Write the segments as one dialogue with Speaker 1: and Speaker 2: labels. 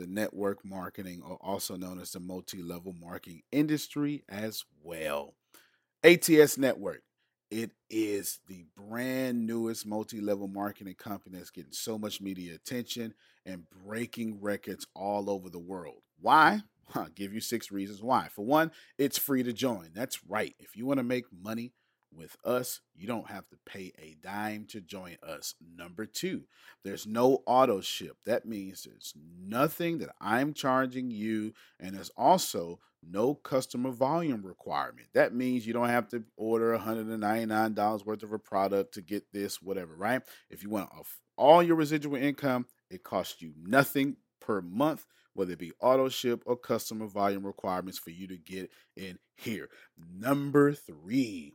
Speaker 1: the network marketing, or also known as the multi level marketing industry, as well. ATS Network. It is the brand newest multi level marketing company that's getting so much media attention and breaking records all over the world. Why? I'll give you six reasons why. For one, it's free to join. That's right. If you want to make money with us, you don't have to pay a dime to join us. Number two, there's no auto ship. That means there's nothing that I'm charging you, and there's also no customer volume requirement. That means you don't have to order $199 worth of a product to get this, whatever, right? If you want all your residual income, it costs you nothing per month whether it be auto ship or customer volume requirements for you to get in here. Number three,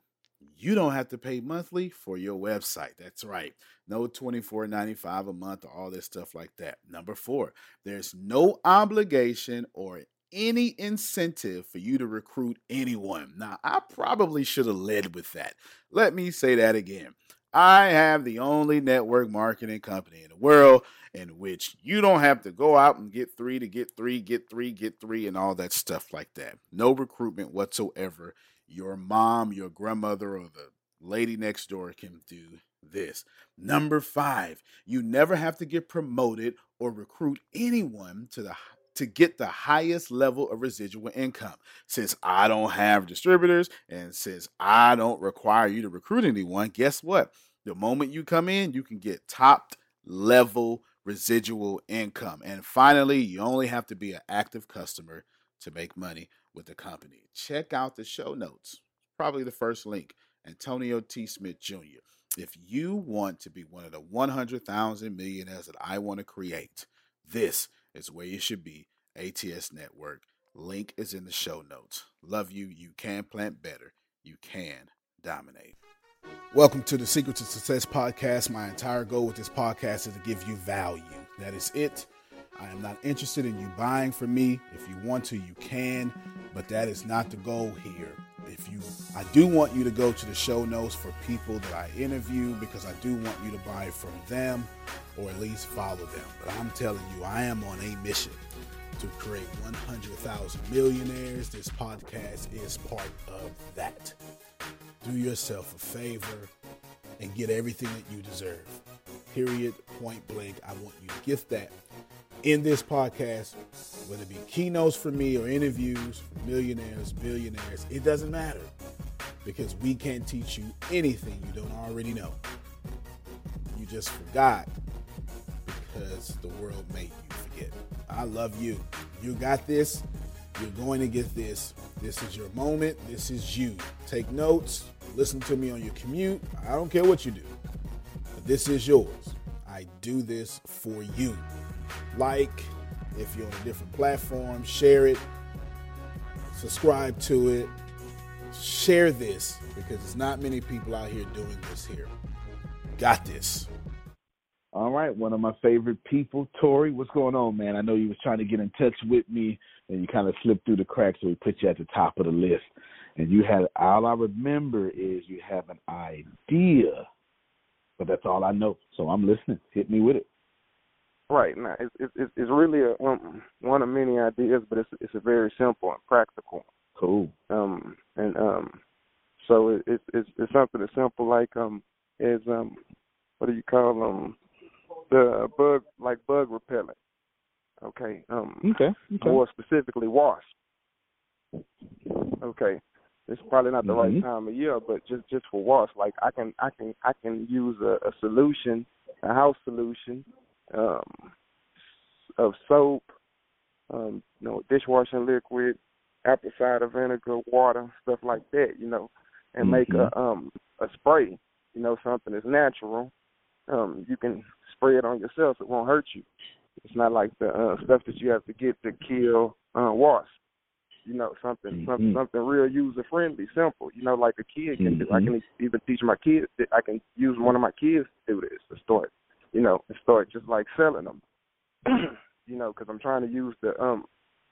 Speaker 1: you don't have to pay monthly for your website. That's right. No $24.95 a month or all this stuff like that. Number four, there's no obligation or any incentive for you to recruit anyone. Now, I probably should have led with that. Let me say that again. I have the only network marketing company in the world in which you don't have to go out and get three to get three, get three, get three, and all that stuff like that. No recruitment whatsoever your mom, your grandmother, or the lady next door can do this. Number five, you never have to get promoted or recruit anyone to the to get the highest level of residual income. Since I don't have distributors and since I don't require you to recruit anyone, guess what? The moment you come in, you can get top level residual income. And finally, you only have to be an active customer to make money with the company. Check out the show notes. Probably the first link. Antonio T. Smith Jr. If you want to be one of the 100,000 millionaires that I want to create, this is where you should be. ATS Network. Link is in the show notes. Love you. You can plant better. You can dominate. Welcome to the Secret to Success podcast. My entire goal with this podcast is to give you value. That is it. I am not interested in you buying from me. If you want to, you can But that is not the goal here. If you, I do want you to go to the show notes for people that I interview because I do want you to buy from them or at least follow them. But I'm telling you, I am on a mission to create 100,000 millionaires. This podcast is part of that. Do yourself a favor and get everything that you deserve. Period, point blank. I want you to get that in this podcast, whether it be keynotes for me or interviews for millionaires, billionaires, it doesn't matter because we can't teach you anything you don't already know. You just forgot because the world made you forget. I love you. You got this. You're going to get this. This is your moment. This is you. Take notes. Listen to me on your commute. I don't care what you do. But this is yours. I do this for you. Like, if you're on a different platform, share it, subscribe to it, share this because there's not many people out here doing this here. Got this.
Speaker 2: All right, one of my favorite people, Torrey. What's going on, man? I know you was trying to get in touch with me, and you kind of slipped through the cracks, so we put you at the top of the list. And you had all I remember is you have an idea, but that's all I know. So I'm listening. Hit me with it.
Speaker 3: Right now, it's it's it's really a um, one of many ideas, but it's it's a very simple and practical.
Speaker 2: Cool.
Speaker 3: Um and um, so it, it's it's it's something as simple like um is um what do you call um the bug like bug repellent. Okay. Um.
Speaker 2: Okay. okay.
Speaker 3: More specifically, wasp. Okay. It's probably not the
Speaker 2: mm-hmm.
Speaker 3: right time of year, but just just for wasp, like I can I can I can use a, a solution, a house solution um, of soap, um, you know, dishwashing liquid, apple cider vinegar, water, stuff like that, you know, and make
Speaker 2: mm-hmm.
Speaker 3: a um a spray, you know, something that's natural. Um, you can spray it on yourself; it won't hurt you. It's not like the uh, stuff that you have to get to kill uh, wasps. You know, something
Speaker 2: mm-hmm.
Speaker 3: something something real user friendly, simple. You know, like a kid can
Speaker 2: mm-hmm.
Speaker 3: do. I can even teach my kids. I can use one of my kids to do this to start you know, and start just like selling them. you know, because I'm trying to use the um,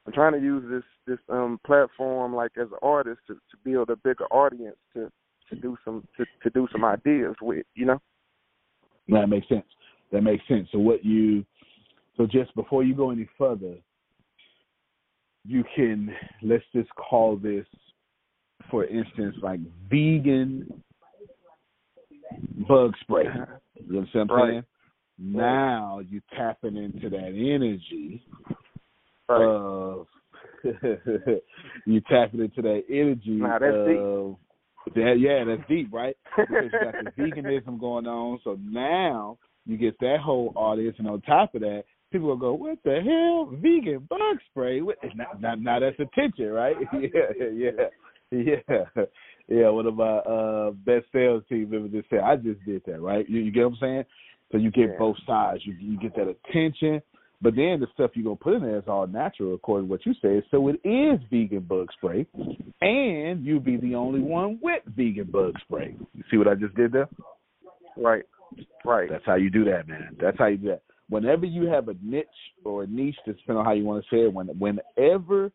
Speaker 3: I'm trying to use this this um platform like as an artist to to build a bigger audience to to do some to to do some ideas with. You know.
Speaker 2: That makes sense. That makes sense. So what you so just before you go any further, you can let's just call this for instance like vegan bug spray. Uh-huh. You understand what I'm
Speaker 3: right.
Speaker 2: saying? Now you tapping into that energy
Speaker 3: right.
Speaker 2: of you tapping into that energy
Speaker 3: nah, that's
Speaker 2: of
Speaker 3: deep.
Speaker 2: that yeah, that's deep, right? Because you got the veganism going on. So now you get that whole audience and on top of that, people will go, What the hell? Vegan bug spray? What now, now, now that's attention, right? yeah, yeah. Yeah. Yeah, one of my uh best sales team members just said, I just did that, right? You, you get what I'm saying? So you get
Speaker 3: yeah.
Speaker 2: both sides. You you get that attention, but then the stuff you're gonna put in there is all natural, according to what you said. So it is vegan bug spray, and you'll be the only one with vegan bug spray. You see what I just did there?
Speaker 3: Right, right.
Speaker 2: That's how you do that, man. That's how you do that. Whenever you have a niche or a niche, depending on how you want to say it, when whenever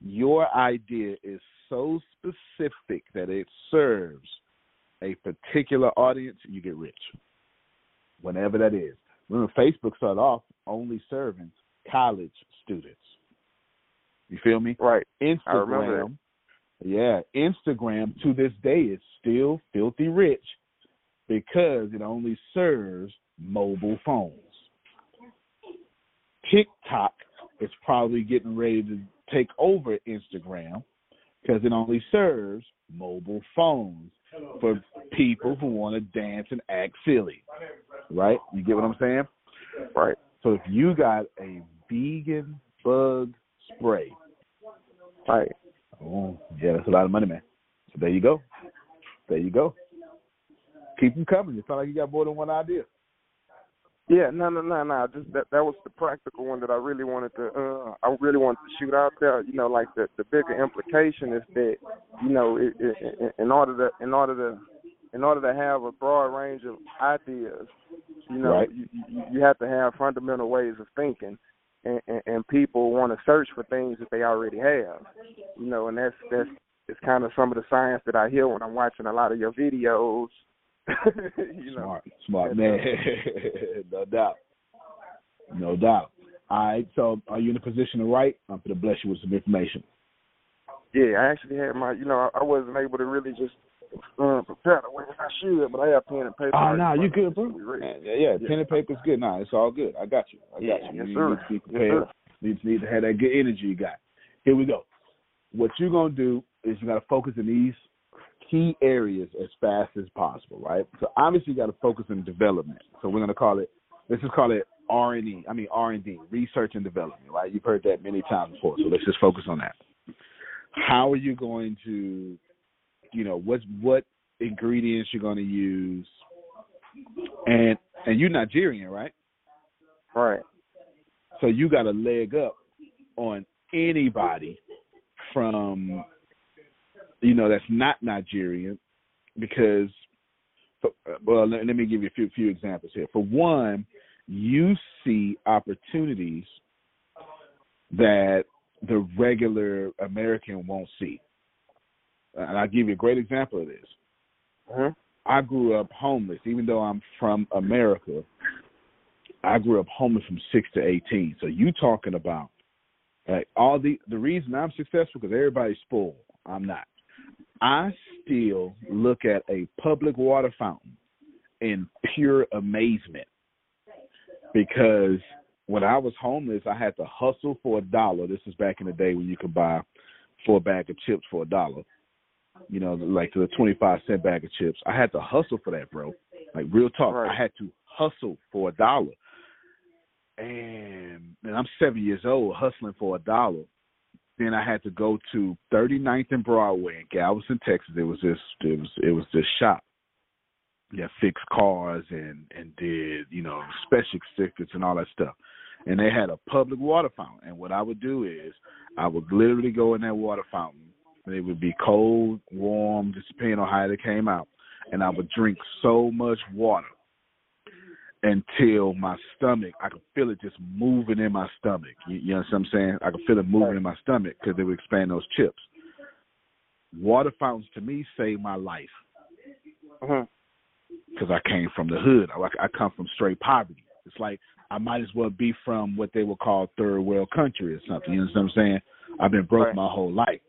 Speaker 2: your idea is so specific that it serves a particular audience, you get rich whenever that is. Remember, Facebook started off only serving college students. You feel me?
Speaker 3: Right.
Speaker 2: Instagram. Yeah, Instagram to this day is still filthy rich because it only serves mobile phones. TikTok is probably getting ready to take over Instagram because it only serves mobile phones for people who want to dance and act silly. Right? You get what I'm saying?
Speaker 3: Right.
Speaker 2: So if you got a vegan bug spray,
Speaker 3: right?
Speaker 2: Oh, yeah, that's a lot of money, man. So there you go. There you go. Keep them coming. It sounds like you got more than one idea.
Speaker 3: Yeah, no, no, no, no. Just that that was the practical one that I really wanted to. uh I really wanted to shoot out there. You know, like the the bigger implication is that you know, it, it, in order to in order to in order to have a broad range of ideas, you know,
Speaker 2: right.
Speaker 3: you, you you have to have fundamental ways of thinking, and, and, and people want to search for things that they already have. You know, and that's that's it's kind of some of the science that I hear when I'm watching a lot of your videos. you know,
Speaker 2: smart, smart man, no doubt, no doubt. All right, so are you in a position to write? I'm going to bless you with some information.
Speaker 3: Yeah, I actually had my, you know, I, wasn't able to really just uh, prepare the way I should, but I have pen and paper.
Speaker 2: Oh, no, you good, bro. Yeah, yeah, pen and paper's good. Nah, it's all good. I got you. I got
Speaker 3: yeah,
Speaker 2: you.
Speaker 3: Yes,
Speaker 2: you
Speaker 3: sir.
Speaker 2: need to be prepared.
Speaker 3: Yes,
Speaker 2: need, need to have that good energy you got. Here we go. What you're going to do is you got to focus in these key areas as fast as possible, right? So obviously you got to focus on development. So we're going to call it, let's just call it R and E. I mean R and D, research and development, right? You've heard that many times before. So let's just focus on that. How are you going to, you know, what's what ingredients you're going to use, and and you're Nigerian, right?
Speaker 3: Right.
Speaker 2: So you got a leg up on anybody from you know that's not Nigerian because well let, let me give you a few few examples here. For one, you see opportunities that the regular American won't see. And I'll give you a great example of this.
Speaker 3: Mm-hmm.
Speaker 2: I grew up homeless, even though I'm from America. I grew up homeless from six to eighteen. So you talking about like all the the reason I'm successful because everybody's spoiled. I'm not. I still look at a public water fountain in pure amazement because when I was homeless, I had to hustle for a dollar. This is back in the day when you could buy four bag of chips for a dollar. You know, like the twenty five cent bag of chips. I had to hustle for that, bro. Like real talk.
Speaker 3: Right.
Speaker 2: I had to hustle for a dollar. And, and I'm seven years old hustling for a dollar. Then I had to go to 39th and Broadway in Galveston, Texas. It was this it was it was this shop that fixed cars and and did you know special stickers and all that stuff. And they had a public water fountain. And what I would do is I would literally go in that water fountain. And it would be cold, warm, just depending on how it came out. And I would drink so much water until my stomach, I could feel it just moving in my stomach. You, you know what I'm saying? I could feel it moving in my stomach because they would expand those chips. Water fountains to me saved my life
Speaker 3: Mm-hmm.
Speaker 2: because I came from the hood. I, I come from straight poverty. It's like I might as well be from what they would call third world country or something. You know what I'm saying? I've been broke
Speaker 3: Right.
Speaker 2: my whole life.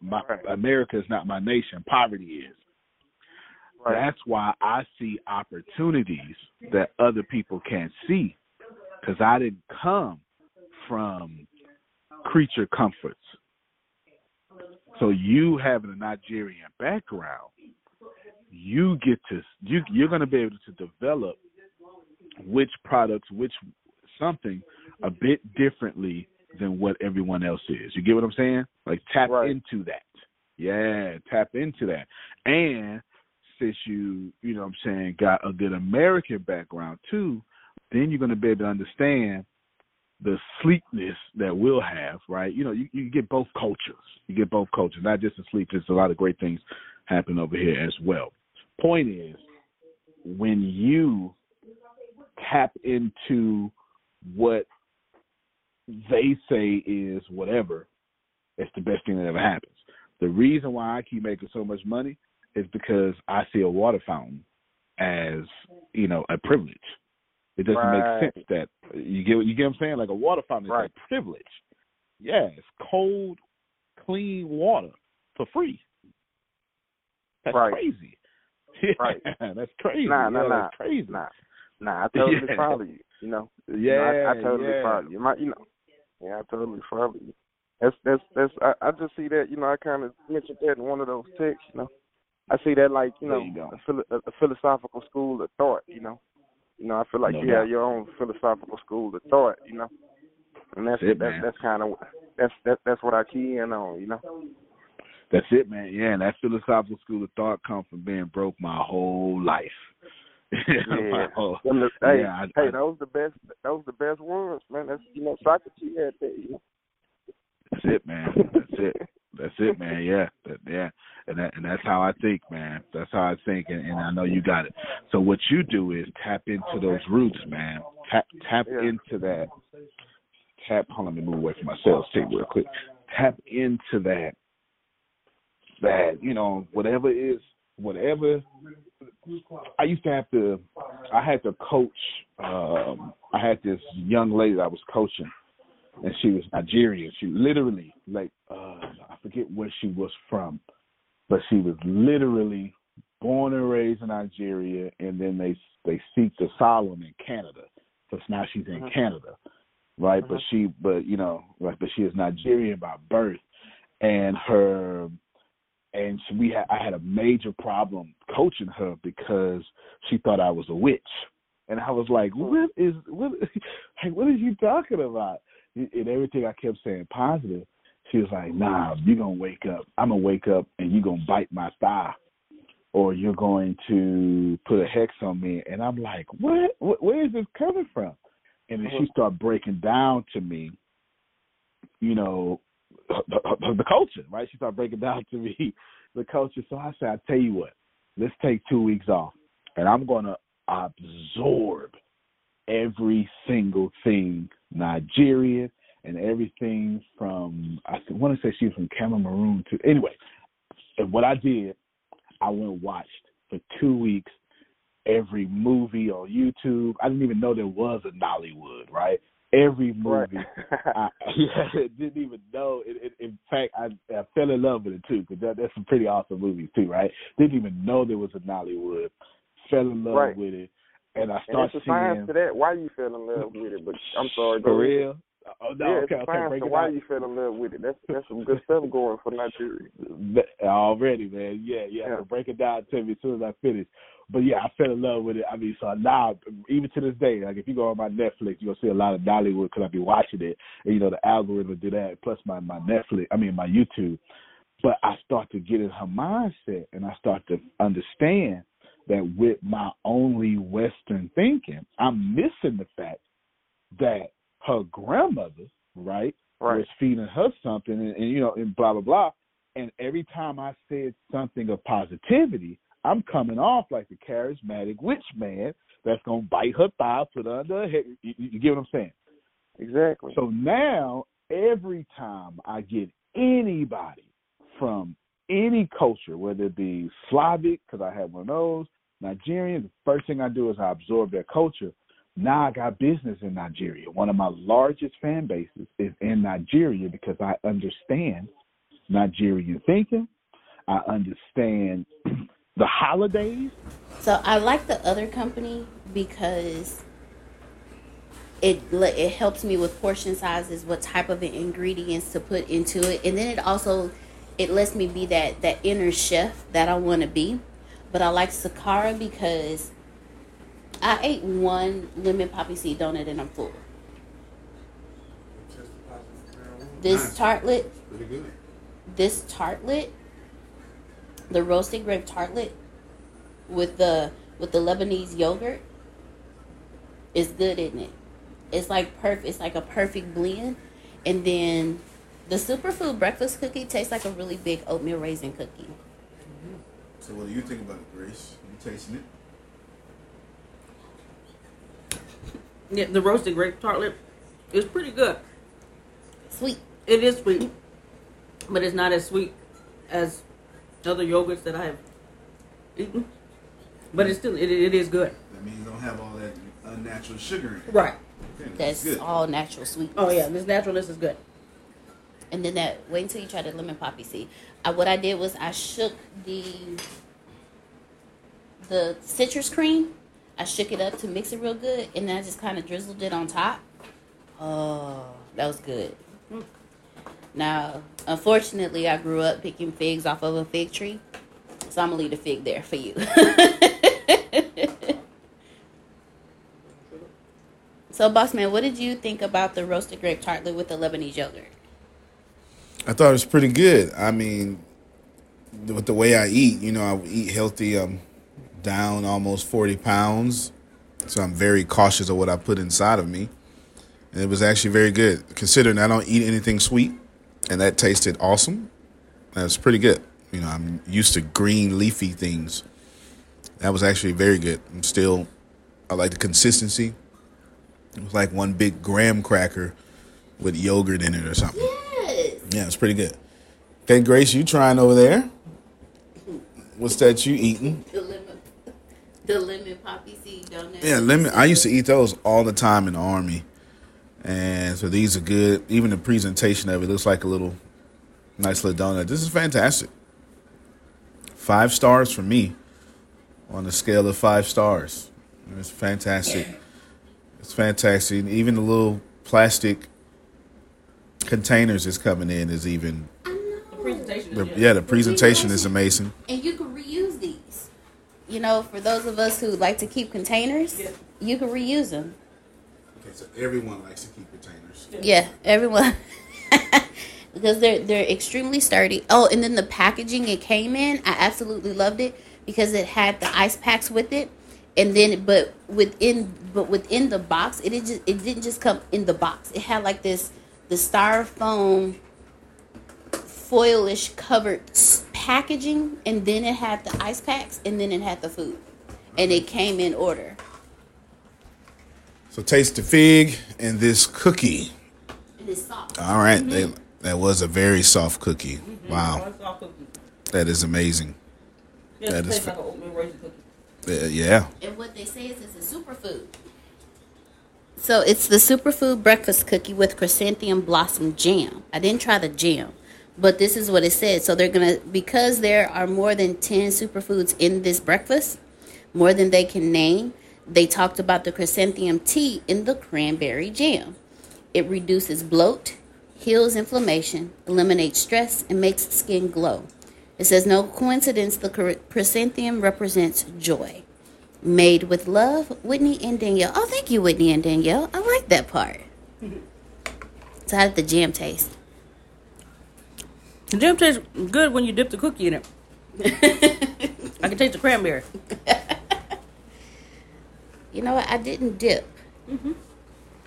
Speaker 2: My,
Speaker 3: Right.
Speaker 2: America is not my nation. Poverty is. That's why I see opportunities that other people can't see because I didn't come from creature comforts. So you having a Nigerian background, you get to you you're going to be able to develop which products, which something a bit differently than what everyone else is. You get what I'm saying? Like tap
Speaker 3: Right.
Speaker 2: into that. Yeah, tap into that. And since you, you know what I'm saying, got a good American background too, then you're going to be able to understand the sleekness that we'll have, right? You know, you, you get both cultures. You get both cultures, not just the sleek. There's a lot of great things happen over here as well. Point is, when you tap into what they say is whatever, it's the best thing that ever happens. The reason why I keep making so much money is because I see a water fountain as, you know, a privilege. It doesn't
Speaker 3: Right.
Speaker 2: make sense that you get you get what I'm saying? Like a water fountain is a privilege. Yeah, it's cold, clean water for free. That's
Speaker 3: Right.
Speaker 2: crazy.
Speaker 3: Right.
Speaker 2: that's crazy.
Speaker 3: Nah, nah,
Speaker 2: Yeah,
Speaker 3: nah.
Speaker 2: crazy.
Speaker 3: Nah, nah, I totally
Speaker 2: Yeah.
Speaker 3: follow you. You know,
Speaker 2: Yeah,
Speaker 3: You know, I, I totally
Speaker 2: yeah.
Speaker 3: follow you. My, you know, yeah, I totally follow you. That's that's that's. I, I just see that. You know, I kind of mentioned that in one of those texts. You know, I see that like you know
Speaker 2: you
Speaker 3: a, philo- a, philosophical school of thought. You know, you know, I feel like
Speaker 2: No
Speaker 3: you have your own philosophical school of thought. You know, and that's
Speaker 2: That's it,
Speaker 3: that's that's kind of that's that that's what I key in on. You know.
Speaker 2: That's it, man. Yeah, and that philosophical school of thought comes from being broke my whole life.
Speaker 3: Yeah.
Speaker 2: whole-
Speaker 3: the- hey,
Speaker 2: yeah, I-
Speaker 3: hey,
Speaker 2: I-
Speaker 3: those the best. Those the best ones, man. That's you know, Socrates had that. You know?
Speaker 2: That's it, man. That's it. That's it, man. Yeah, that, yeah, and that, and that's how I think, man. That's how I think, and, and I know you got it. So what you do is tap into those roots, man. Tap tap
Speaker 3: Yeah.
Speaker 2: into that. tap. Hold on, let me move away from my sales tape real quick. Tap into that. That you know, whatever is whatever. I used to have to. I had to coach. Um, I had this young lady that I was coaching, and she was Nigerian. She literally like uh, I forget where she was from, but she was literally born and raised in Nigeria, and then they they seeked asylum in Canada. So now she's in uh-huh. Canada, right? Uh-huh. But she, but you know, like, but she is Nigerian by birth, and her, and she, we had I had a major problem coaching her because she thought I was a witch, and I was like, what is what? Like, what are you talking about? And everything I kept saying positive. She was like, Nah, you're gonna wake up. I'm gonna wake up and you're gonna bite my thigh or you're going to put a hex on me. And I'm like, what? Where is this coming from? And then she uh-huh. started breaking down to me, you know, the, the culture, right? She started breaking down to me the culture. So I said, I tell you what, let's take two weeks off, and I'm going to absorb every single thing Nigerian and everything from I want to say she was from Cameroon to anyway. And what I did I went and watched for two weeks every movie on YouTube. I didn't even know there was a Nollywood, right? Every movie. I didn't even know. It, it, in fact, I, I fell in love with it too because that, that's some pretty awesome movies too, right? Didn't even know there was a Nollywood. Fell in love right. with it, and I started
Speaker 3: and it's a science to that. Why you fell in love with it? But I'm sorry,
Speaker 2: for real. Oh no,
Speaker 3: yeah,
Speaker 2: okay,
Speaker 3: it's
Speaker 2: okay. Break
Speaker 3: so why you fell in love with it? That's that's some good stuff going for Nigeria.
Speaker 2: Already, man. Yeah, yeah. yeah. break it down to me as soon as I finish. But yeah, I fell in love with it. I mean, so now, even to this day, like if you go on my Netflix, you're gonna see a lot of Nollywood because I be watching it, and you know the algorithm do that. Plus my my Netflix, I mean my YouTube. But I start to get in her mindset, and I start to understand that with my only Western thinking, I'm missing the fact that her grandmother, right,
Speaker 3: right.
Speaker 2: was feeding her something, and, and you know, and blah blah blah. And every time I said something of positivity, I'm coming off like the charismatic witch man that's gonna bite her thigh, put her under her head. You, you get what I'm saying?
Speaker 3: Exactly.
Speaker 2: So now, every time I get anybody from any culture, whether it be Slavic, because I have one of those, Nigerian, the first thing I do is I absorb their culture. Now I got business in Nigeria. One of my largest fan bases is in Nigeria because I understand Nigerian thinking. I understand the holidays.
Speaker 4: So I like the other company because it it helps me with portion sizes, what type of ingredients to put into it, and then it also it lets me be that that inner chef that I want to be. But I like Sakara because I ate one lemon poppy seed donut and I'm full. This tartlet, this tartlet, the roasted grape tartlet with the with the Lebanese yogurt is good, isn't it? It's like perfect. It's like a perfect blend, and then the superfood breakfast cookie tastes like a really big oatmeal raisin cookie.
Speaker 1: So, what do you think about it, Grace? You tasting it?
Speaker 5: Yeah, the roasted grape tartlet is pretty good.
Speaker 4: Sweet.
Speaker 5: It is sweet, but it's not as sweet as other yogurts that I have eaten. But it's still it, it is good.
Speaker 1: That means don't have all that unnatural sugar in it.
Speaker 5: Right.
Speaker 4: Okay, that's, that's all natural sweet.
Speaker 5: Oh yeah, this naturalness is good.
Speaker 4: And then that wait until you try the lemon poppy seed. I, what I did was I shook the the citrus cream I shook it up to mix it real good, and then I just kind of drizzled it on top. Oh, that was good. Now, unfortunately, I grew up picking figs off of a fig tree, so I'm gonna leave the fig there for you. so, boss man, what did you think about the roasted grape tartlet with the Lebanese yogurt?
Speaker 1: I thought it was pretty good. I mean, with the way I eat, you know, I eat healthy. I'm down almost 40 pounds. So I'm very cautious of what I put inside of me. And it was actually very good. Considering I don't eat anything sweet, and that tasted awesome. That was pretty good. You know, I'm used to green leafy things. That was actually very good. I'm still, I like the consistency. It was like one big graham cracker with yogurt in it or something. Yeah, it's pretty good. Okay, Grace, you trying over there? What's that you eating?
Speaker 4: The lemon, the lemon poppy seed donuts.
Speaker 1: Yeah, lemon. I used to eat those all the time in the army, and so these are good. Even the presentation of it looks like a little nice little donut. This is fantastic. Five stars for me on a scale of five stars. It's fantastic. It's fantastic. Even the little plastic containers is coming in is even.
Speaker 4: I know.
Speaker 5: The presentation.
Speaker 1: The,
Speaker 5: is
Speaker 1: yeah, the presentation is amazing.
Speaker 4: And you can reuse these. You know, for those of us who like to keep containers,
Speaker 5: Yeah.
Speaker 4: you can reuse them.
Speaker 1: Okay, so everyone likes to keep containers.
Speaker 4: Yeah, everyone. because they're they're extremely sturdy. Oh, and then the packaging it came in, I absolutely loved it because it had the ice packs with it. And then but within but within the box, it, it just it didn't just come in the box. It had like this the styrofoam foilish covered packaging and then it had the ice packs and then it had the food. And it came in order.
Speaker 1: So taste the fig and this cookie.
Speaker 4: It is soft.
Speaker 1: All right, they, that was a very soft cookie. Wow,
Speaker 5: It's all cookie.
Speaker 1: that is amazing.
Speaker 5: Yeah,
Speaker 1: That
Speaker 5: it
Speaker 1: is fa-
Speaker 5: like an oatmeal raisin cookie.
Speaker 1: Uh, yeah,
Speaker 4: And what they say is it's a superfood. So it's the superfood breakfast cookie with chrysanthemum blossom jam. I didn't try the jam, but this is what it said. So they're gonna because there are more than ten superfoods in this breakfast, more than they can name. They talked about the chrysanthemum tea in the cranberry jam. It reduces bloat, heals inflammation, eliminates stress, and makes skin glow. It says no coincidence the chrysanthemum represents joy. Made with love, Whitney and Danielle. Oh, thank you, Whitney and Danielle. I like that part. So how did the jam taste?
Speaker 5: The jam tastes good when you dip the cookie in it. I can taste the cranberry.
Speaker 4: You know what? I didn't dip. Mm-hmm.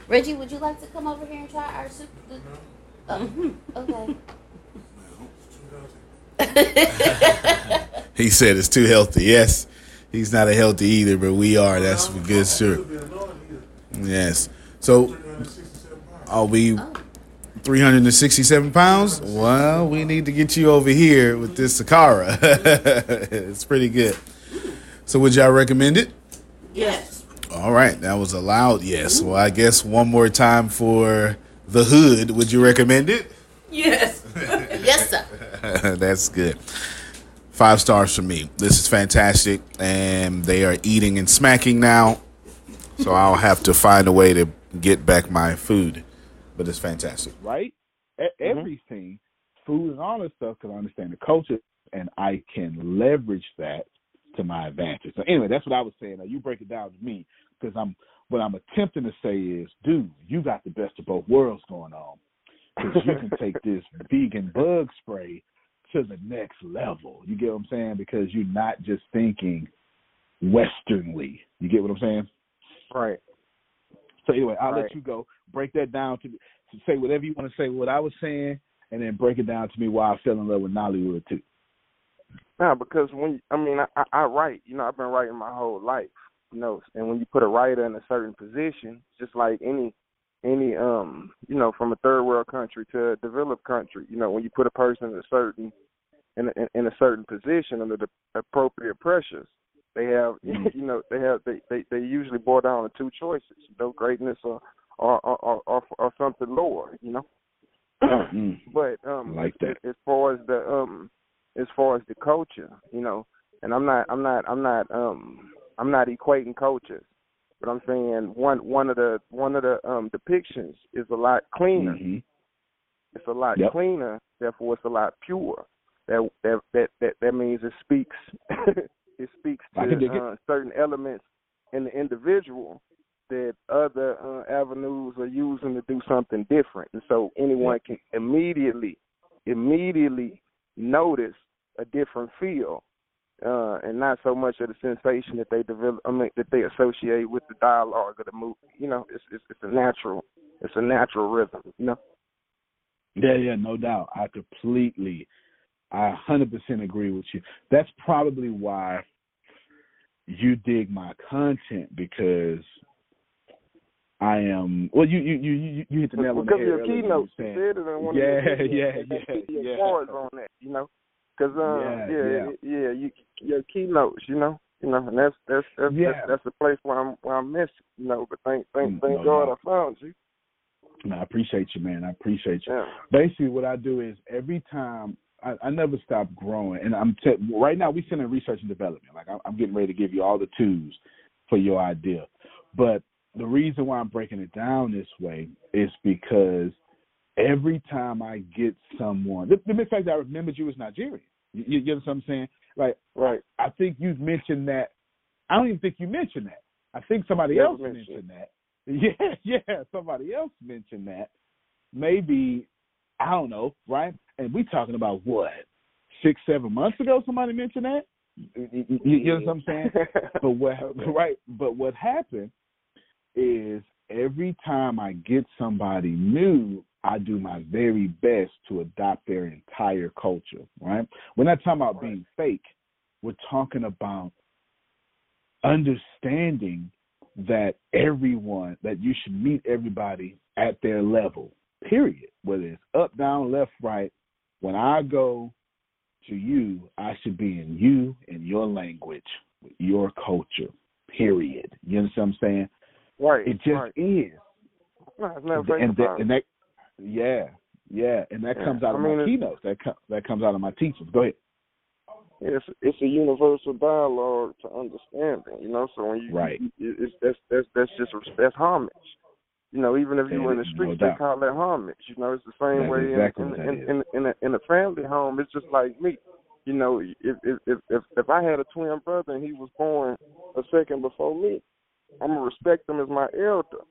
Speaker 4: Reggie, would you like to come over here and try our soup? Oh, mm-hmm. okay.
Speaker 1: he said it's too healthy. Yes, he's not a healthy either, but we are. That's for good sure. Yes. So, are we 367 pounds? Well, we need to get you over here with this Sakara. it's pretty good. So, would y'all recommend it?
Speaker 5: Yes.
Speaker 1: All right, that was a loud yes. Well, I guess one more time for the hood. Would you recommend it?
Speaker 5: Yes.
Speaker 4: yes, sir.
Speaker 1: That's good. Five stars for me. This is fantastic, and they are eating and smacking now. So I'll have to find a way to get back my food, but it's fantastic.
Speaker 2: right? E- mm-hmm. Everything, food and all this stuff, because I understand the culture, and I can leverage that to my advantage. So anyway, that's what I was saying. Now you break it down to me, because I'm what I'm attempting to say is, dude, you got the best of both worlds going on, because you can take this vegan bug spray to the next level. You get what I'm saying? Because you're not just thinking westernly. You get what I'm saying?
Speaker 3: Right.
Speaker 2: So anyway, I'll
Speaker 3: Right.
Speaker 2: let you go. Break that down to, to say whatever you want to say. What I was saying, and then break it down to me why I fell in love with Nollywood too.
Speaker 3: No, because when I mean I, I, I write, you know, I've been writing my whole life, you know, and when you put a writer in a certain position, just like any any um, you know, from a third world country to a developed country, you know, when you put a person in a certain in a, in a certain position under the appropriate pressures, they have you know they have they, they they usually boil down to two choices, you know, greatness or or or or, or something lower, you know.
Speaker 2: Mm.
Speaker 3: But um,
Speaker 2: Like that.
Speaker 3: as far as the um, as far as the culture, you know, and I'm not, I'm not, I'm not, um, I'm not equating cultures, but I'm saying one one of the one of the um depictions is a lot cleaner.
Speaker 2: Mhm.
Speaker 3: It's a lot
Speaker 2: Yep.
Speaker 3: cleaner, therefore it's a lot pure. That that that that, that means it speaks it speaks
Speaker 2: I can dig
Speaker 3: to
Speaker 2: it.
Speaker 3: uh, certain elements in the individual that other uh, avenues are using to do something different, and so anyone can immediately immediately notice a different feel, uh, and not so much of the sensation that they develop. I mean, that they associate with the dialogue of the movie. You know, it's it's, it's a natural, it's a natural rhythm. You know.
Speaker 2: Yeah, yeah, no doubt. I completely, I 100% agree with you. That's probably why you dig my content because I am. Well, you you you you hit the nail on the
Speaker 3: because
Speaker 2: head.
Speaker 3: your keynote,
Speaker 2: you
Speaker 3: you
Speaker 2: were saying-
Speaker 3: said it
Speaker 2: Yeah, yeah, yeah, yeah.
Speaker 3: on that, you know. Because um,
Speaker 2: Yeah,
Speaker 3: yeah,
Speaker 2: yeah.
Speaker 3: yeah, you your keynotes, you know, you know, and that's that's that's
Speaker 2: Yeah.
Speaker 3: that's, that's the place where I'm where I'm missing, you know. But thank thank
Speaker 2: Mm,
Speaker 3: thank
Speaker 2: no
Speaker 3: God
Speaker 2: doubt.
Speaker 3: I found you.
Speaker 2: No, I appreciate you, man. I appreciate you.
Speaker 3: Yeah.
Speaker 2: Basically, what I do is every time I, I never stop growing, and I'm te- right now we send in research and development. Like I'm, I'm getting ready to give you all the tools for your idea, but the reason why I'm breaking it down this way is because every time I get someone, the, the fact that I remembered you as Nigerian. You, you get what I'm saying? Like
Speaker 3: Right.
Speaker 2: I think you've mentioned that. I don't even think you mentioned that. I think somebody else
Speaker 3: mentioned
Speaker 2: mentioned that. Yeah, yeah, somebody else mentioned that. Maybe I don't know, right? And we talking about what six, seven months ago? Somebody mentioned that. You, you, you know what I'm saying? but what right? But what happened is every time I get somebody new, I do my very best to adopt their entire culture. Right? We're not talking about being fake. We're talking about understanding that everyone that you should meet everybody at their level. Period. Whether it's up, down, left, right. When I go to you, I should be in you in your language, your culture. Period. You understand what I'm saying?
Speaker 3: right.
Speaker 2: It just
Speaker 3: right.
Speaker 2: is.
Speaker 3: No,
Speaker 2: and,
Speaker 3: fake
Speaker 2: and, that, yeah, yeah, and that
Speaker 3: Yeah,
Speaker 2: comes out
Speaker 3: I
Speaker 2: of
Speaker 3: mean,
Speaker 2: my keynotes. That com- that comes out of my teachings. Go ahead.
Speaker 3: it's it's a universal dialogue to understanding, you know. So when you
Speaker 2: Right.
Speaker 3: you- it's that's that's that's just that's homage. You know, even if you
Speaker 2: Yeah,
Speaker 3: in the
Speaker 2: no
Speaker 3: streets, they call that homage. You know, it's the same
Speaker 2: That's
Speaker 3: way
Speaker 2: exactly
Speaker 3: in in in, in, in, a, in a family home. It's just like me. You know, if if if if, if I had a twin brother and he was born a second before me, I'm gonna respect him as my elder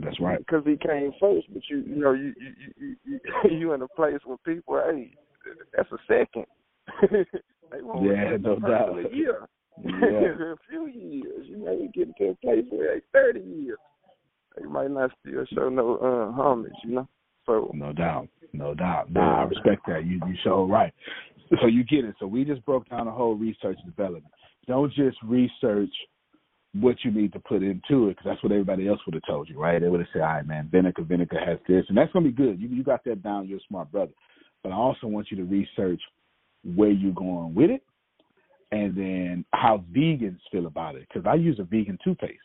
Speaker 2: That's right.
Speaker 3: because he came first. But you you know you you you you, you in a place where people, hey, that's a second. they won't
Speaker 2: Yeah, no doubt.
Speaker 3: A year.
Speaker 2: Yeah.
Speaker 3: a few years. You know, we get to a place where like thirty years. They might not still show no uh homage, you know. So
Speaker 2: No doubt. No doubt. Nah, I respect that. You you show right. So you get it. So we just broke down the whole research development. Don't just research what you need to put into it because that's what everybody else would have told you, right? They would have said, "All right, man, Vinegar, Vinegar has this," and that's gonna be good. You you got that down. You're a smart brother. But I also want you to research where you're going with it, and then how vegans feel about it. Because I use a vegan toothpaste.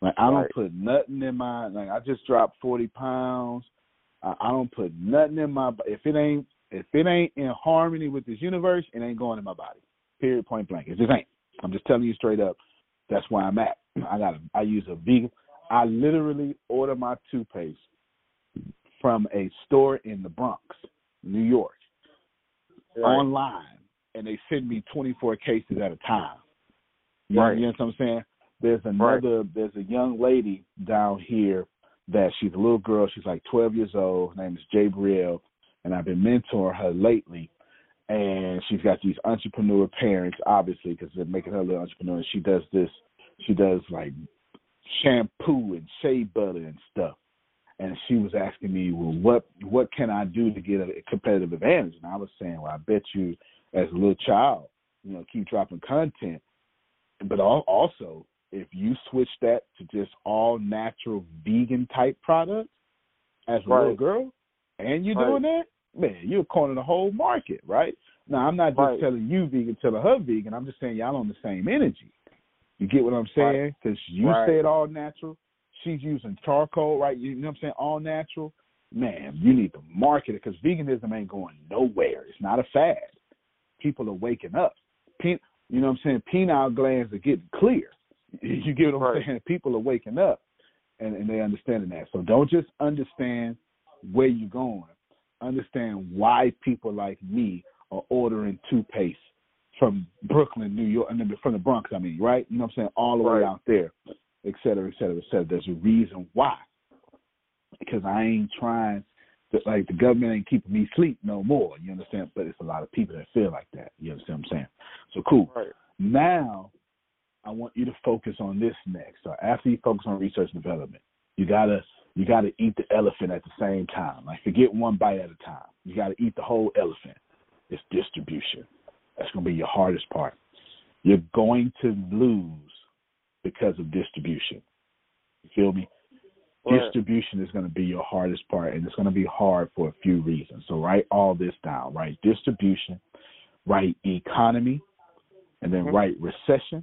Speaker 2: Like I don't
Speaker 3: Right.
Speaker 2: put nothing in my like. I just dropped forty pounds. I, I don't put nothing in my. If it ain't if it ain't in harmony with this universe, it ain't going in my body. Period. Point blank. It just ain't. I'm just telling you straight up. That's where I'm at. I got. I use a vegan. I literally order my toothpaste from a store in the Bronx, New York, online, and they send me 24 cases at a time. You,
Speaker 3: Right.
Speaker 2: know, you know what I'm saying? There's another. There's a young lady down here that she's a little girl. She's like 12 years old. Her name is Jabrielle, and I've been mentoring her lately. And she's got these entrepreneur parents, obviously, because they're making her a little entrepreneur. And she does this. She does like shampoo and shea butter and stuff. And she was asking me, well, what what can I do to get a competitive advantage? And I was saying, well, I bet you, as a little child, you know, keep dropping content. But also, if you switch that to just all natural vegan type products as a little girl, and you're
Speaker 3: Right.
Speaker 2: doing that, man, you're cornering the whole market, right? Now, I'm not just
Speaker 3: Right.
Speaker 2: telling you vegan, telling her vegan. I'm just saying y'all on the same energy. You get what I'm saying? Because you
Speaker 3: Right.
Speaker 2: said all natural. She's using charcoal, right? You know what I'm saying? All natural. Man, you need to market it because veganism ain't going nowhere. It's not a fad. People are waking up. Pen, you know what I'm saying? Pineal glands are getting clear. You get what I'm
Speaker 3: Right.
Speaker 2: saying? People are waking up and, and they're understanding that. So don't just understand where you're going. Understand why people like me are ordering toothpaste from Brooklyn, New York, and then from the Bronx, I mean, right? You know what I'm saying? All the way out there, et cetera, et cetera, et cetera. There's a reason why. Because I ain't trying to, like, the government ain't keeping me sleep no more. You understand? But it's a lot of people that feel like that. You understand what I'm saying? So cool.
Speaker 3: right.
Speaker 2: Now, I want you to focus on this next. So after you focus on research and development, you gotta you gotta eat the elephant at the same time. Like forget one bite at a time. You gotta eat the whole elephant. It's distribution. That's gonna be your hardest part. You're going to lose because of distribution. You feel me? Distribution is going to be your hardest part, and it's going to be hard for a few reasons. So write all this down. Write distribution, write economy, and then
Speaker 3: Mhm.
Speaker 2: write recession,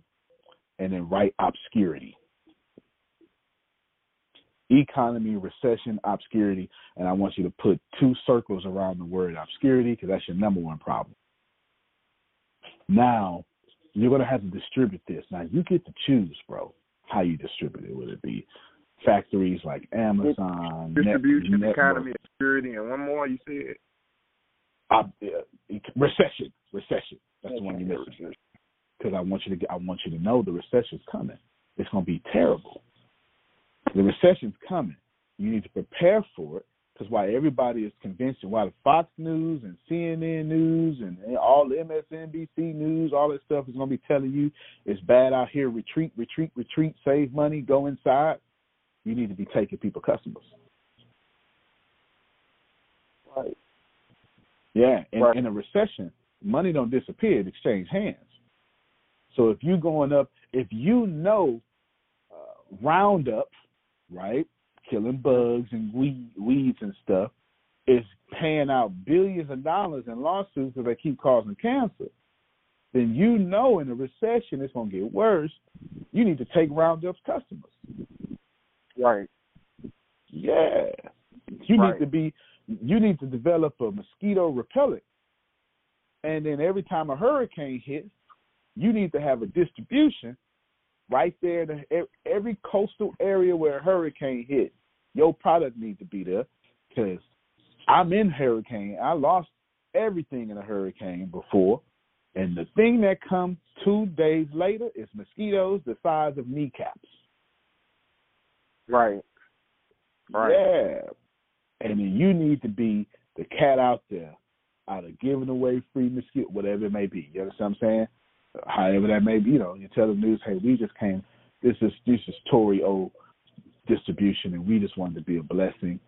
Speaker 2: and then write obscurity. Economy, recession, obscurity, and I want you to put two circles around the word obscurity because that's your number one problem. Now, you're going to have to distribute this. Now, you get to choose, bro, how you distribute it. Would it be factories like Amazon,
Speaker 3: Distribution,
Speaker 2: network-
Speaker 3: economy, obscurity, and one more you said.
Speaker 2: uh, recession, recession. That's the one you're missing. Because I want you to, I want you to know the recession's coming. It's going to be terrible. The recession's coming. You need to prepare for it. Because while everybody is convinced, while the Fox News and CNN News and all the MSNBC News, all that stuff is going to be telling you it's bad out here. Retreat, retreat, retreat. Save money. Go inside. You need to be taking people customers.
Speaker 3: Right.
Speaker 2: Yeah, in,
Speaker 3: Right.
Speaker 2: in a recession, money don't disappear; it exchange hands. So if you're going up, if you know uh, Roundup, right, killing bugs and weed, weeds and stuff, is paying out billions of dollars in lawsuits because they keep causing cancer, then you know in a recession it's going to get worse. You need to take Roundup's customers.
Speaker 3: Right.
Speaker 2: Yeah. You
Speaker 3: Right.
Speaker 2: need to be you need to develop a mosquito repellent. And then every time a hurricane hits, you need to have a distribution right there in the, every coastal area where a hurricane hit. Your product needs to be there cuz I'm in hurricane. I lost everything in a hurricane before. And the thing that comes 2 days later is mosquitoes the size of kneecaps.
Speaker 3: Right. Right.
Speaker 2: Yeah. And then you need to be the cat out there, either giving away free mosquito, whatever it may be. You understand what I'm saying? However that may be, you know, you tell the news, hey, we just came. This is this is Torrey O distribution, and we just wanted to be a blessing.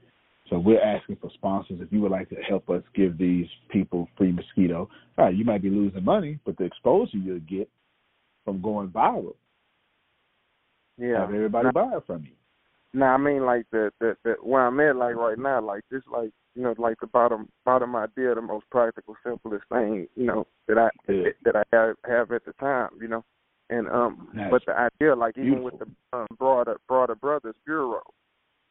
Speaker 2: So we're asking for sponsors. If you would like to help us give these people free mosquito, all right, you might be losing money, but the exposure you'll get from going viral,
Speaker 3: Yeah.
Speaker 2: have everybody buy it from you.
Speaker 3: Now I mean like the, the the where I'm at like right now, like this like you know, like the bottom bottom idea, the most practical, simplest thing, you know, that I
Speaker 2: Yeah.
Speaker 3: that I have have at the time, you know. And um
Speaker 2: Nice.
Speaker 3: but the idea like even with the um, broader broader brothers bureau,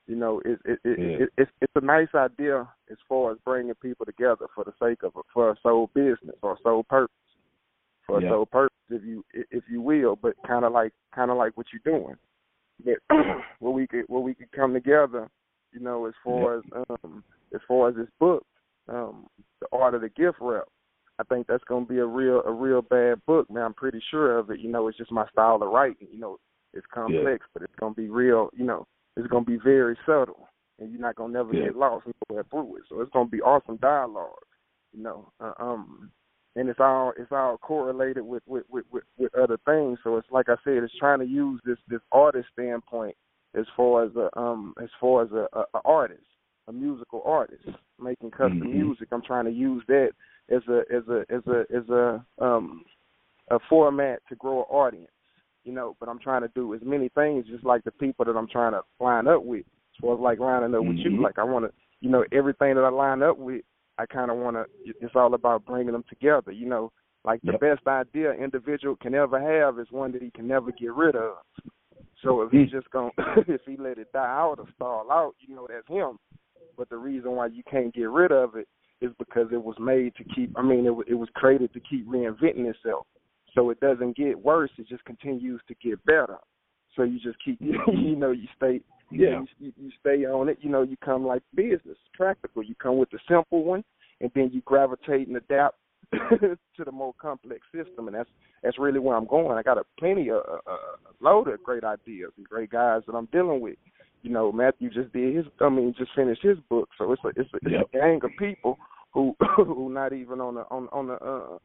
Speaker 3: you know, it it, it,
Speaker 2: Yeah.
Speaker 3: it it's it's a nice idea as far as bringing people together for the sake of a, for a sole business or sole purpose. For
Speaker 2: Yeah.
Speaker 3: a sole purpose if you if you will, but kinda like kinda like what you're doing that where we could where we could come together, you know, as far as um as far as this book, um, the art of the gift rep. I think that's gonna be a real a real bad book, man. I'm pretty sure of it. You know, it's just my style of writing. You know, it's complex, but it's gonna be real. You know, it's gonna be very subtle, and you're not gonna never
Speaker 2: Yeah.
Speaker 3: get lost nowhere through it. So it's gonna be awesome dialogue. You know, uh, um, and it's all it's all correlated with with, with with with other things. So it's like I said, it's trying to use this this artist standpoint as far as a um as far as a, a, a artist, a musical artist making custom
Speaker 2: Mhm.
Speaker 3: music. I'm trying to use that as a as a as a as a um a format to grow an audience. You know, but I'm trying to do as many things just like the people that I'm trying to line up with. As far as like lining up with you,
Speaker 2: Mhm.
Speaker 3: like I want to, you know, everything that I line up with, I kind of want to. It's all about bringing them together. You know, like the
Speaker 2: Yep.
Speaker 3: best idea an individual can ever have is one that he can never get rid of. So if he's just gonna, if he let it die out or stall out, you know that's him. But the reason why you can't get rid of it is because it was made to keep. I mean, it it was created to keep reinventing itself. So it doesn't get worse; it just continues to get better. So you just keep, you know, you stay,
Speaker 2: Yeah.
Speaker 3: you, you stay on it. You know, you come like business, practical. You come with the simple one, and then you gravitate and adapt to the more complex system, and that's that's really where I'm going. I got a plenty of uh, uh, load of great ideas and great guys that I'm dealing with. You know, Matthew just did his. I mean, just finished his book, so it's a it's a, it's
Speaker 2: Yep.
Speaker 3: a gang of people who who not even on the on on the uh,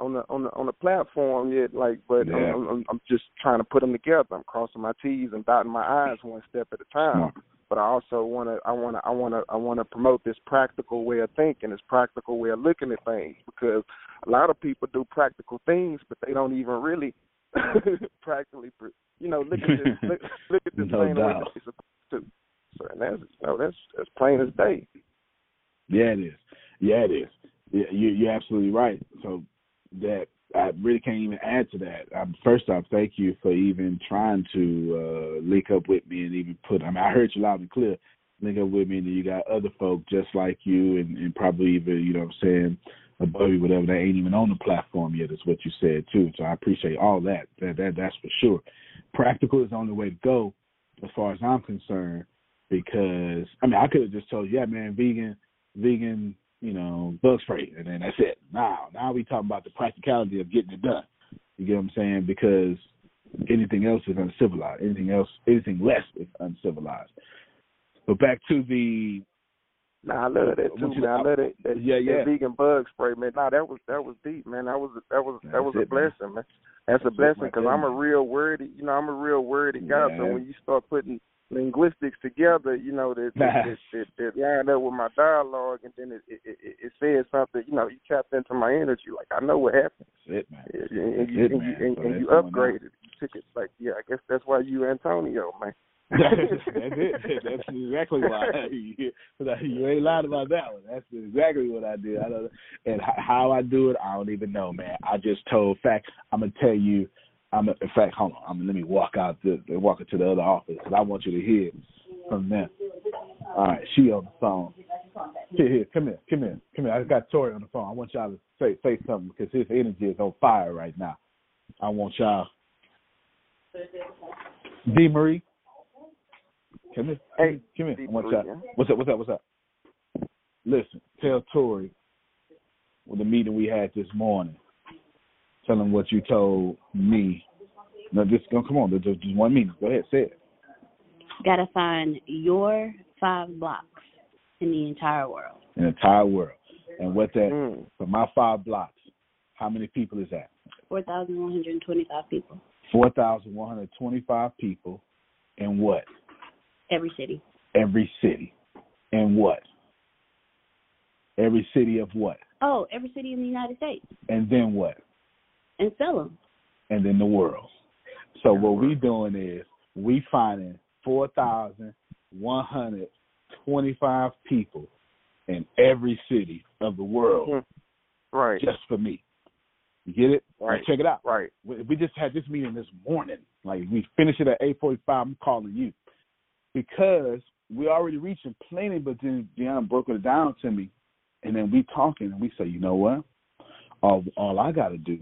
Speaker 3: on the on the on the platform yet. Like, but
Speaker 2: Yeah.
Speaker 3: I'm, I'm I'm just trying to put them together. I'm crossing my T's and dotting my I's one step at a time
Speaker 2: Smart.
Speaker 3: but I also want to I want to I want to I want to promote this practical way of thinking, this practical way of looking at things because a lot of people do practical things, but they don't even really practically, pr- you know, look at this look, look at this
Speaker 2: No
Speaker 3: thing the way
Speaker 2: doubt.
Speaker 3: supposed to. So and that's know that's that's plain as day.
Speaker 2: Yeah, it is. Yeah, it is. Yeah, you, you're absolutely right. So that I really can't even add to that. Um, first off, thank you for even trying to uh, link up with me and even put. I mean, I heard you loud and clear. Link up with me, and you got other folk just like you, and, and probably even you know what I'm saying above you, whatever. They ain't even on the platform yet. Is what you said too. So I appreciate all that. That that that's for sure. Practical is the only way to go, as far as I'm concerned. Because I mean, I could have just told you, yeah, man, vegan, vegan you know, bug spray, and then that's it. Now, now we talking about the practicality of getting it done. You get what I'm saying? Because anything else is uncivilized. Anything else, anything less is uncivilized. But back to the.
Speaker 3: Nah, I love that too, man. I love that. that
Speaker 2: yeah, yeah.
Speaker 3: That vegan bug spray, man. Nah, that was that was deep, man. That was that was that was
Speaker 2: That's
Speaker 3: a
Speaker 2: it, man.
Speaker 3: blessing, man. That's a blessing because I'm a real wordy, you know, I'm a real wordy guy. So when you start putting linguistics together, you know, that that, that, that, that line up with my dialogue, and then it it, it it says something. You know, you tapped into my energy. Like I know what happened,
Speaker 2: That's it, man.
Speaker 3: and, and you
Speaker 2: it,
Speaker 3: and
Speaker 2: man.
Speaker 3: you and,
Speaker 2: So
Speaker 3: and you upgraded. You took it like, yeah. I guess that's why you Antonio, man.
Speaker 2: that's it. That's exactly why you, you ain't lied about that one. That's exactly what I did. I don't, and how I do it, I don't even know, man. I just told fact. I'm gonna tell you. I'm in fact. Hold on. I'm gonna let me walk out the walk into the other office because I want you to hear from them. All right, she on the phone. Here, here, come here, come here, come here. I got Torrey on the phone. I want y'all to say say something because his energy is on fire right now. I want y'all. D Marie, come here.
Speaker 3: Hey,
Speaker 2: come here.
Speaker 3: D.
Speaker 2: I want
Speaker 3: Marie,
Speaker 2: y'all.
Speaker 3: yeah.
Speaker 2: What's up? What's up? What's up? Listen, tell Torrey with the meeting we had this morning. Tell him what you told me. No, just go. Come on, just, just one minute. Go ahead, say it.
Speaker 6: Gotta find your five blocks in the entire world.
Speaker 2: In the entire world, and what that
Speaker 3: Mm.
Speaker 2: for my five blocks. How many people is that?
Speaker 6: 4,125 people.
Speaker 2: Four thousand one hundred twenty-five people, and what?
Speaker 6: Every city.
Speaker 2: Every city, and what? Every city of what?
Speaker 6: Oh, every city in the United States.
Speaker 2: And then what?
Speaker 6: And sell them.
Speaker 2: and then the world. So what we're doing is we finding four thousand one hundred twenty five people in every city of the world
Speaker 3: Mm. Right,
Speaker 2: just for me. You get it? Now
Speaker 3: Right.
Speaker 2: check it out.
Speaker 3: right.
Speaker 2: We we just had this meeting this morning. Like we finished it at eight forty five. I'm calling you because we already reaching plenty, but then Deanna broke it down to me, and then we talking and we say, you know what? All all I got to do.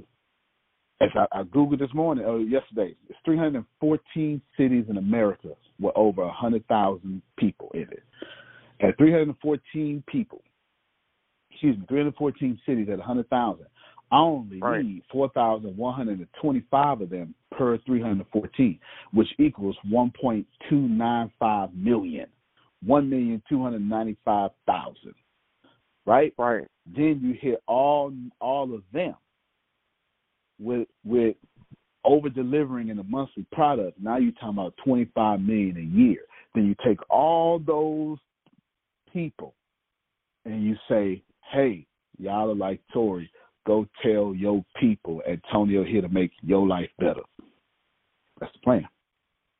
Speaker 2: As I, I googled this morning or yesterday, it's 314 cities in America with over 100,000 people in it. At 314 people, excuse me, 314 cities at 100,000. I only
Speaker 3: Right.
Speaker 2: need 4,125 of them per 314, which equals 1.295 million. 1,295,000. Right?
Speaker 3: Right.
Speaker 2: Then you hit all all of them with with over delivering in the monthly product. Now you're talking about 25 million a year. Then you take all those people and you say, "Hey, y'all are like Torrey. Go tell your people Antonio here to make your life better." That's the plan,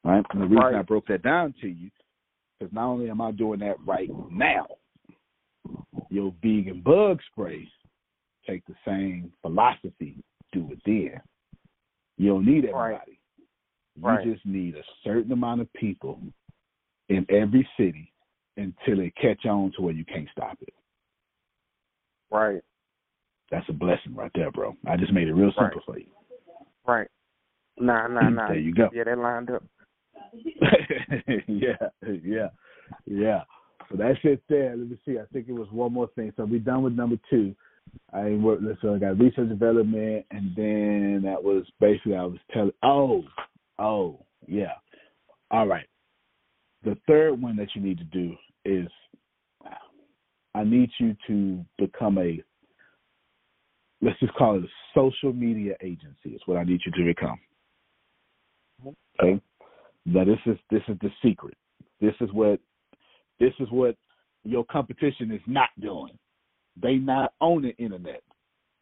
Speaker 2: right? And the reason
Speaker 3: Right.
Speaker 2: I broke that down to you because not only am I doing that right now, your vegan bug spray take the same philosophy, do it then. You don't need
Speaker 3: Right.
Speaker 2: everybody. You
Speaker 3: Right.
Speaker 2: just need a certain amount of people in every city until it catch on to where you can't stop it.
Speaker 3: Right.
Speaker 2: That's a blessing right there, bro. I just made it real simple
Speaker 3: Right.
Speaker 2: for you.
Speaker 3: Right. Nah, nah, nah.
Speaker 2: There you go.
Speaker 3: Yeah, that lined up.
Speaker 2: yeah, yeah, yeah. So that's it there. Let me see. I think it was one more thing. So we're done with number two. I work. So I got research development, and then that was basically I was telling. Oh, oh, yeah. All right. The third one that you need to do is I need you to become a let's just call it a social media agency. Is what I need you to become. Mm-hmm. Okay. Now this is this is the secret. This is what this is what your competition is not doing. They not on the internet.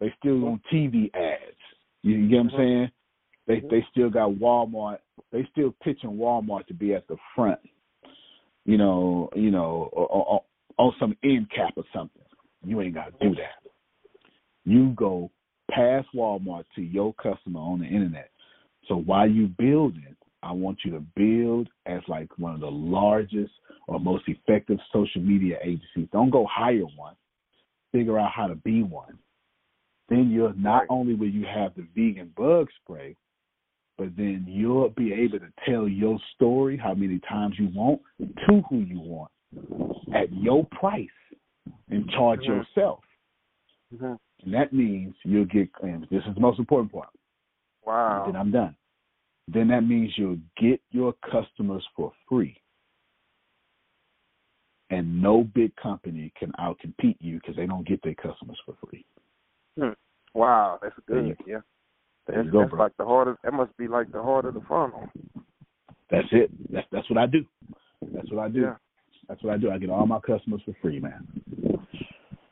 Speaker 2: They still mm-hmm. on TV ads. You, get what I'm mm-hmm. saying? They they still got Walmart. They still pitching Walmart to be at the front you know, you know, or, or, on some end cap or something. You ain't got to do that. You go past Walmart to your customer on the internet. So while you building, I want you to build as like one of the largest or most effective social media agencies. Don't go hire one. Figure out how to be one. Then you're not only will you have the vegan bug spray, but then you'll be able to tell your story how many times you want to who you want at your price and charge mm-hmm. yourself. Mm-hmm. And that means you'll get, and this is the most important part.
Speaker 3: Wow.
Speaker 2: then I'm done. Then that means you'll get your customers for free. And no big company can outcompete you because they don't get their customers for free.
Speaker 3: Hmm. Wow, that's good. Yeah. That's, go, that's like the heart of that must be like the heart of the funnel.
Speaker 2: That's it. That's that's what I do. That's what I do. Yeah. That's what I do. I get all my customers for free, man.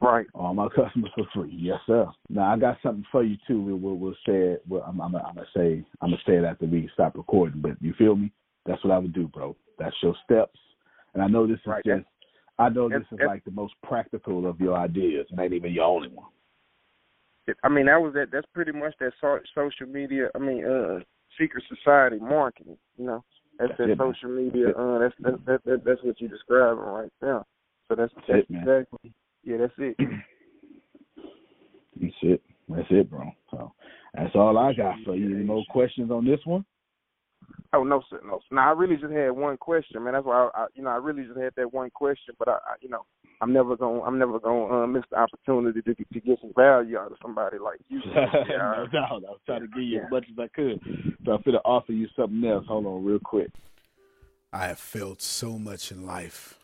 Speaker 3: Right.
Speaker 2: All my customers for free. Yes, sir. Now I got something for you too. We'll we'll, we'll say it. Well, I'm, I'm, I'm gonna say I'm gonna say it after we stop recording. But you feel me? That's what I would do, bro. That's your steps. And I know this is right. just. I know this is like the most practical of your ideas, and ain't even your only one.
Speaker 3: I mean, that was that. That's pretty much that social media. I mean, uh, secret society marketing. You know, that's, that's that it, social media. That's, uh, that's that's that, that, that's what you're describing right now. So that's, that's, that's it, exactly. Yeah, that's it.
Speaker 2: That's it. That's it, bro. So that's all I got for you. No questions on this one?
Speaker 3: Oh no, sir, no. Now I really just had one question, man. That's why I, I you know, I really just had that one question. But I, I you know, I'm never gonna, I'm never gonna uh, miss the opportunity to to get some value out of somebody like you.
Speaker 2: yeah, no doubt. I was trying to give you yeah. as much as I could. So I'm gonna offer you something else. Hold on, real quick.
Speaker 1: I have felt so much in life.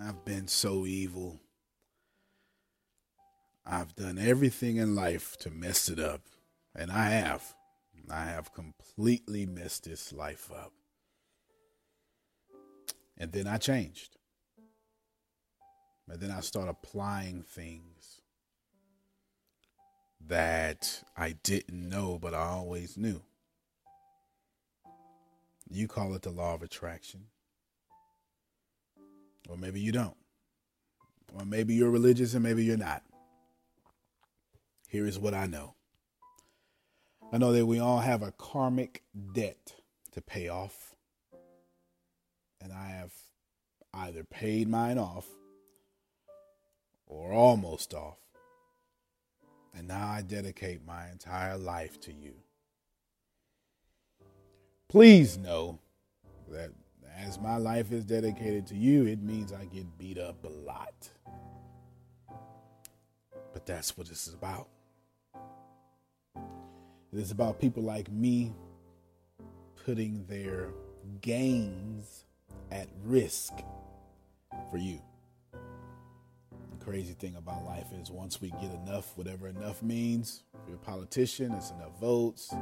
Speaker 1: I've been so evil. I've done everything in life to mess it up, and I have. I have completely messed this life up. And then I changed. And then I start applying things that I didn't know, but I always knew. You call it the law of attraction. Or maybe you don't. Or maybe you're religious and maybe you're not. Here is what I know I know that we all have a karmic debt to pay off. And I have either paid mine off or almost off. And now I dedicate my entire life to you. Please know that as my life is dedicated to you, it means I get beat up a lot. But that's what this is about. It is about people like me putting their gains at risk for you. The crazy thing about life is once we get enough, whatever enough means, if you're a politician, it's enough votes.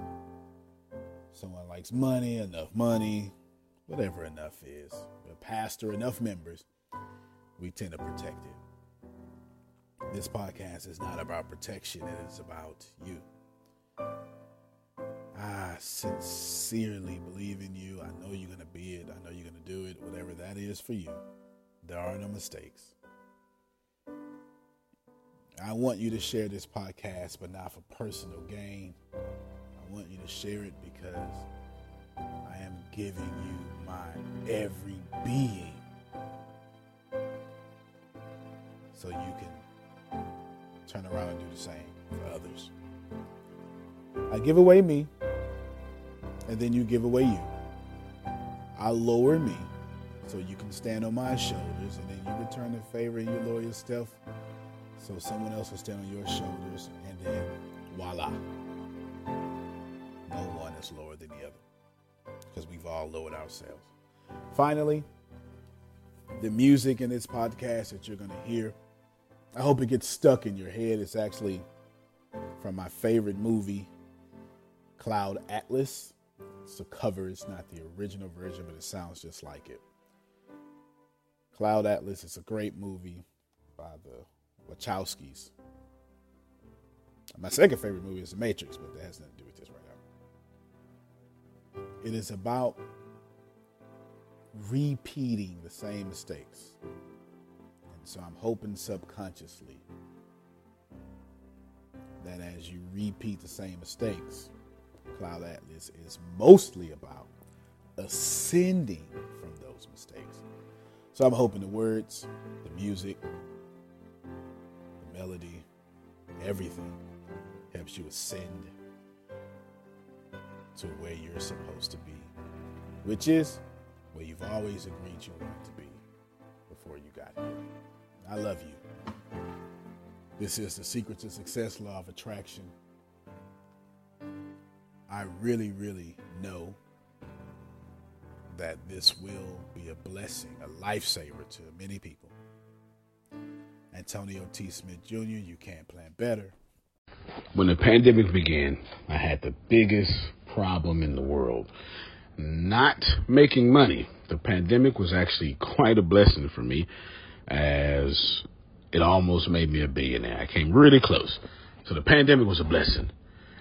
Speaker 1: Someone likes money, enough money, whatever enough is. A pastor, enough members, we tend to protect it. This podcast is not about protection, it is about you. I sincerely believe in you. I know you're going to be it. I know you're going to do it, whatever that is for you. There are no mistakes. I want you to share this podcast, but not for personal gain. I want you to share it because I am giving you my every being so you can turn around and do the same for others. I give away me, and then you give away you. I lower me so you can stand on my shoulders, and then you return the favor and you lower yourself so someone else will stand on your shoulders, and then voila. No one is lower than the other because we've all lowered ourselves. Finally, the music in this podcast that you're going to hear, I hope it gets stuck in your head. It's actually from my favorite movie, Cloud Atlas. It's a cover, it's not the original version, but it sounds just like it. Cloud Atlas is a great movie by the Wachowskis. My second favorite movie is The Matrix, but that has nothing to do with this right now. It is about repeating the same mistakes. And so I'm hoping subconsciously that as you repeat the same mistakes, Cloud Atlas is mostly about ascending from those mistakes. So I'm hoping the words, the music, the melody, everything helps you ascend to where you're supposed to be, which is where you've always agreed you wanted to be before you got here. I love you. This is the Secret to Success Law of Attraction. I really, really know that this will be a blessing, a lifesaver to many people. Antonio T. Smith Jr., you can't plan better.
Speaker 7: When the pandemic began, I had the biggest problem in the world not making money. The pandemic was actually quite a blessing for me as it almost made me a billionaire. I came really close. So the pandemic was a blessing.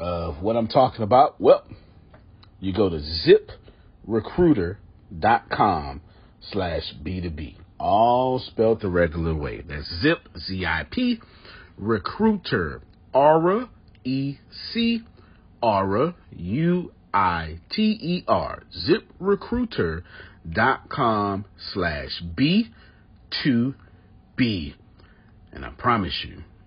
Speaker 7: of what I'm talking about? Well, you go to ziprecruiter.com slash B2B. All spelled the regular way. That's zip, Z-I-P, recruiter, R, E-C, R, U-I-T-E-R, ziprecruiter.com slash B2B. And I promise you,